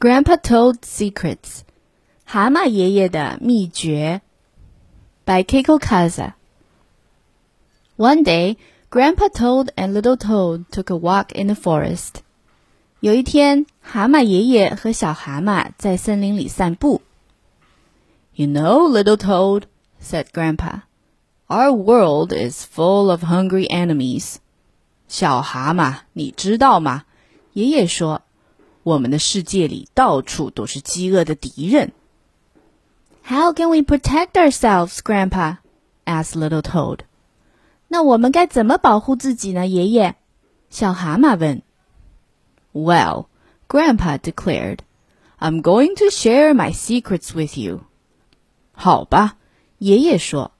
Grandpa Toad's secrets. 蛤蟆爷爷的秘诀。By Keiko Kasza. One day, Grandpa Toad and Little Toad took a walk in the forest. 有一天，蛤蟆爷爷和小蛤蟆在森林里散步。You know, Little Toad, said Grandpa, our world is full of hungry enemies. 小蛤蟆，你知道吗？爷爷说。我们的世界里到处都是饥饿的敌人。How can we protect ourselves, Grandpa? asked Little Toad. 那我们该怎么保护自己呢，爷爷？小蛤蟆问。Well, Grandpa declared, I'm going to share my secrets with you. 好吧，爷爷说，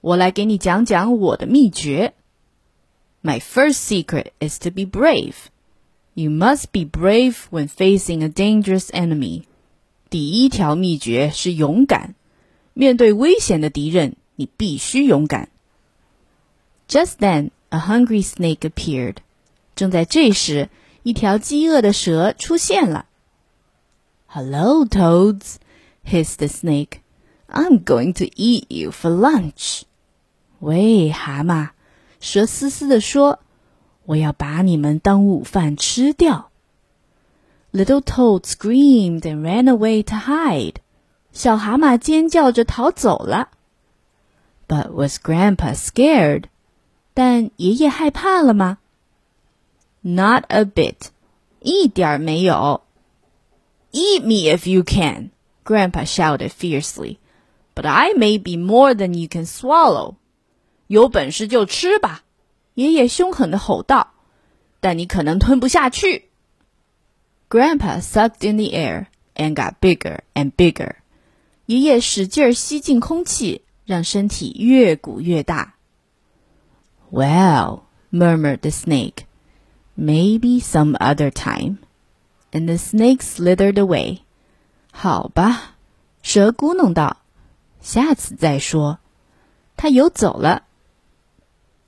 我来给你讲讲我的秘诀。My first secret is to be brave. You must be brave when facing a dangerous enemy. 第一条秘诀是勇敢，面对危险的敌人，你必须勇敢。Just then, a hungry snake appeared. 正在这时，一条饥饿的蛇出现了。Hello, toads, hissed the snake. I'm going to eat you for lunch. 喂，蛤蟆，蛇嘶嘶地说。 我要把你们当午饭吃掉。Little Toad screamed and ran away to hide。小蛤蟆尖叫着逃走了。But was Grandpa scared？但爷爷害怕了吗？Not a bit，一点没有。Eat me if you can, Grandpa shouted fiercely. But I may be more than you can swallow. 有本事就吃吧。 爷爷凶狠地吼道：“但你可能吞不下去。” Grandpa sucked in the air and got bigger and bigger. 爷爷使劲吸进空气，让身体越鼓越大。Well, murmured the snake, maybe some other time. And the snake slithered away. 好吧，蛇咕哝道：“下次再说。”它游走了。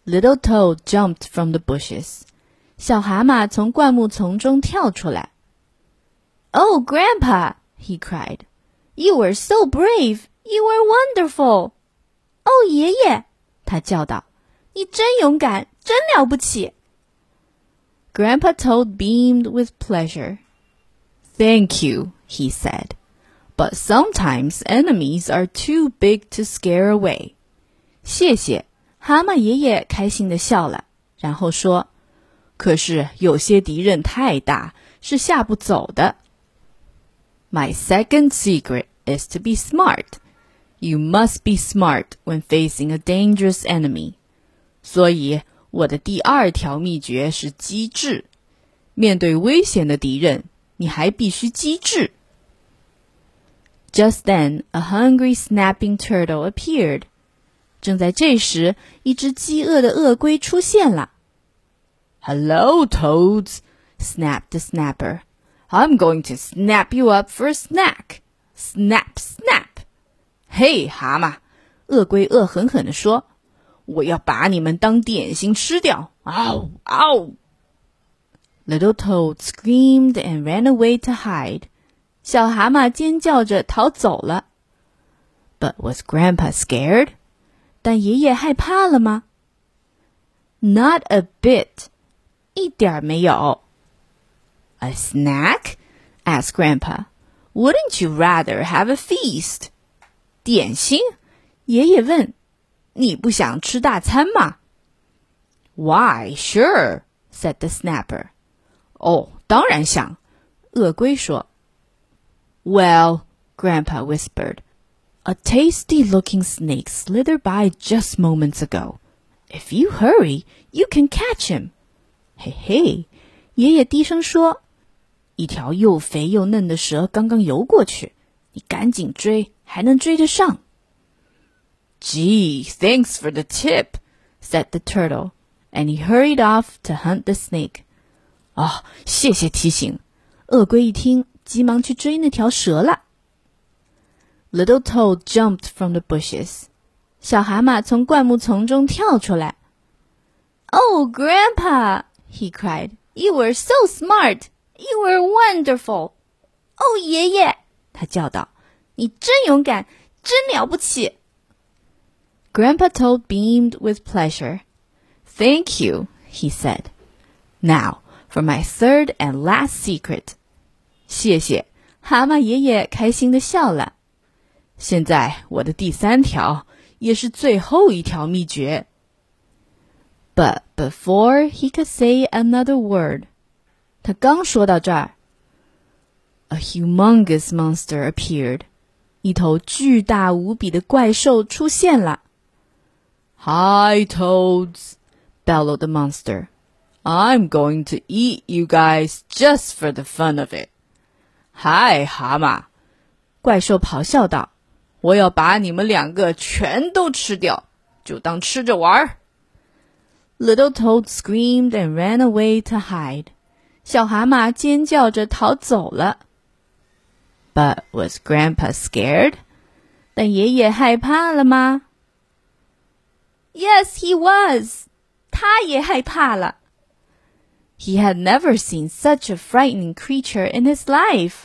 Little Toad jumped from the bushes. 小蛤蟆从灌木丛中跳出来。Oh, Grandpa! he cried. You were so brave. You were wonderful. 哦，爷爷，他叫道，你真勇敢，真了不起。Grandpa Toad beamed with pleasure. Thank you, he said. But sometimes enemies are too big to scare away. 谢谢。 蛤蟆爷爷开心的笑了，然后说：“可是有些敌人太大，是吓不走的。” My second secret is to be smart. You must be smart when facing a dangerous enemy. 所以，我的第二条秘诀是机智。面对危险的敌人，你还必须机智。Just then, a hungry snapping turtle appeared. 正在这时，一只饥饿的鳄龟出现了。"Hello, Toads!" snapped the snapper. "I'm going to snap you up for a snack. Snap, snap!" 嘿，蛤蟆！鳄龟恶狠狠地说：“我要把你们当点心吃掉！”嗷嗷！Little Toad screamed and ran away to hide. 小蛤蟆尖叫着逃走了。But was Grandpa scared? 但爷爷害怕了吗？Not a bit，一点儿没有。A snack? asked Grandpa. Wouldn't you rather have a feast? 点心？爷爷问。你不想吃大餐吗？Why, sure, said the snapper. 哦，当然想。鳄龟说。Well, Grandpa whispered. A tasty looking snake slithered by just moments ago. If you hurry, you can catch him. 嘿嘿，爷爷低声说：“一条又肥又嫩的蛇刚刚游过去，你赶紧追，还能追得上。” Gee, thanks for the tip, said the turtle, and he hurried off to hunt the snake. 啊，谢谢提醒。鳄龟一听，急忙去追那条蛇了。 Little Toad jumped from the bushes. 小蛤蟆从灌木丛中跳出来。Oh, Grandpa! he cried. You were so smart. You were wonderful. 哦，爷爷！他叫道：“你真勇敢，真了不起！” Grandpa Toad beamed with pleasure. Thank you, he said. Now for my third and last secret. 谢谢，蛤蟆爷爷开心的笑了。 现在我的第三条，也是最后一条秘诀。But before he could say another word，他刚说到这儿，a humongous monster appeared，一头巨大无比的怪兽出现了。Hi, toads! bellowed the monster. I'm going to eat you guys just for the fun of it. 嗨，蛤蟆！怪兽咆哮道：“ 我要把你们两个全都吃掉，就当吃着玩儿。” Little Toad screamed and ran away to hide. 小蛤蟆尖叫着逃走了。But was Grandpa scared? 但爷爷害怕了吗？Yes, he was. 他也害怕了。He had never seen such a frightening creature in his life.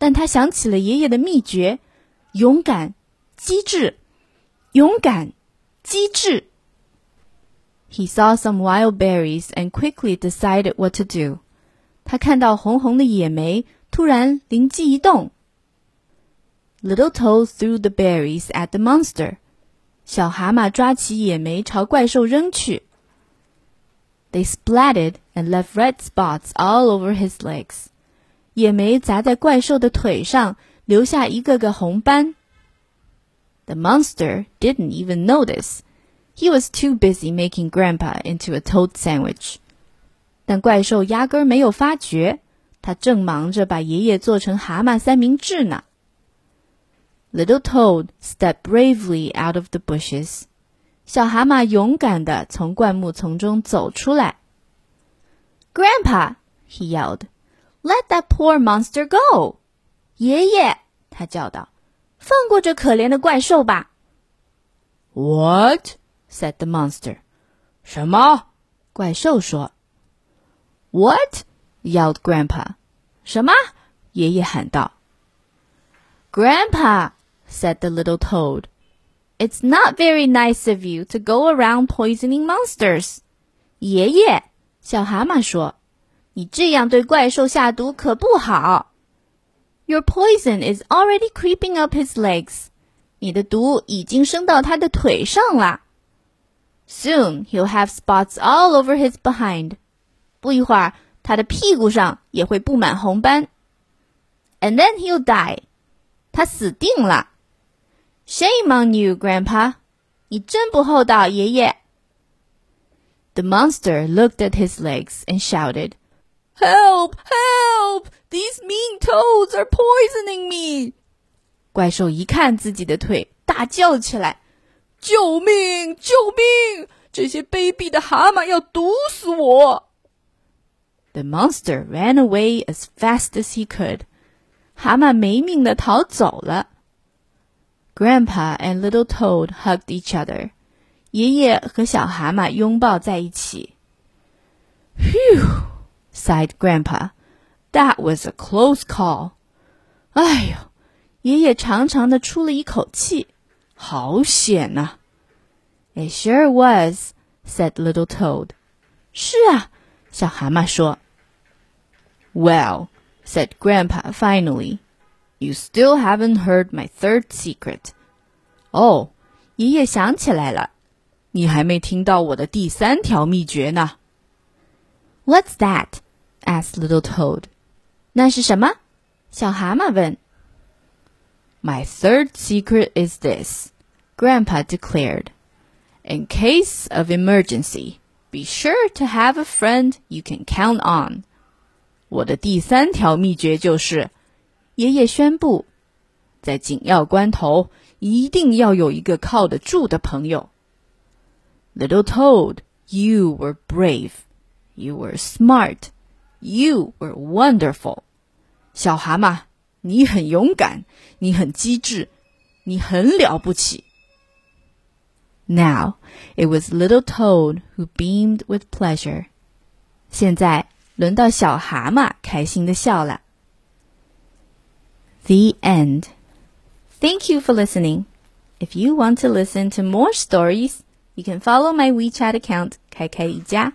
但他想起了爷爷的秘诀：勇敢、机智、勇敢、机智。He saw some wild berries and quickly decided what to do. 他看到红红的野莓，突然灵机一动。Little Toad threw the berries at the monster. 小蛤蟆抓起野莓朝怪兽扔去。They splattered and left red spots all over his legs. 也没砸在怪兽的腿上，留下一个个红斑。The monster didn't even notice. He was too busy making Grandpa into a toad sandwich. 但怪兽压根儿没有发觉，他正忙着把爷爷做成蛤蟆三明治呢。Little Toad stepped bravely out of the bushes. 小蛤蟆勇敢地从灌木丛中走出来。Grandpa, he yelled. Let that poor monster go！爷爷，他叫道：“放过这可怜的怪兽吧。” What? said the monster. 什么？怪兽说。What? yelled Grandpa. 什么？爷爷喊道。Grandpa, said the little toad. It's not very nice of you to go around poisoning monsters. 爷爷，小蛤蟆说。 你这样对怪兽下毒可不好。Your poison is already creeping up his legs. 你的毒已经升到他的腿上了。Soon he'll have spots all over his behind. 不一会儿，他的屁股上也会布满红斑。And then he'll die. 他死定了。Shame on you, Grandpa. 你真不厚道，爷爷。The monster looked at his legs and shouted. Help! Help! These mean toads are poisoning me! 怪兽一看自己的腿，大叫起来：“救命！救命！这些卑鄙的蛤蟆要毒死我！” The monster ran away as fast as he could. 蛤蟆没命的逃走了。Grandpa and little toad hugged each other. 爷爷和小蛤蟆拥抱在一起。Phew! sighed Grandpa. That was a close call. 哎呦，爷爷长长的出了一口气，好险呐、啊、！It sure was, said Little Toad. 是啊，小蛤蟆说。Well, said Grandpa finally, you still haven't heard my third secret. 哦，爷爷想起来了，你还没听到我的第三条秘诀呢。What's that? asked Little Toad. 那是什么？小蛤蟆问。My third secret is this, Grandpa declared. In case of emergency, be sure to have a friend you can count on. 我的第三条秘诀就是，爷爷宣布，在紧要关头一定要有一个靠得住的朋友。Little Toad, you were brave, you were smart, you were wonderful。小蛤蟆，你很勇敢，你很机智，你很了不起。Now it was Little Toad who beamed with pleasure。现在轮到小蛤蟆开心的笑了。The end. Thank you for listening. If you want to listen to more stories, you can follow my WeChat account, 开开一家.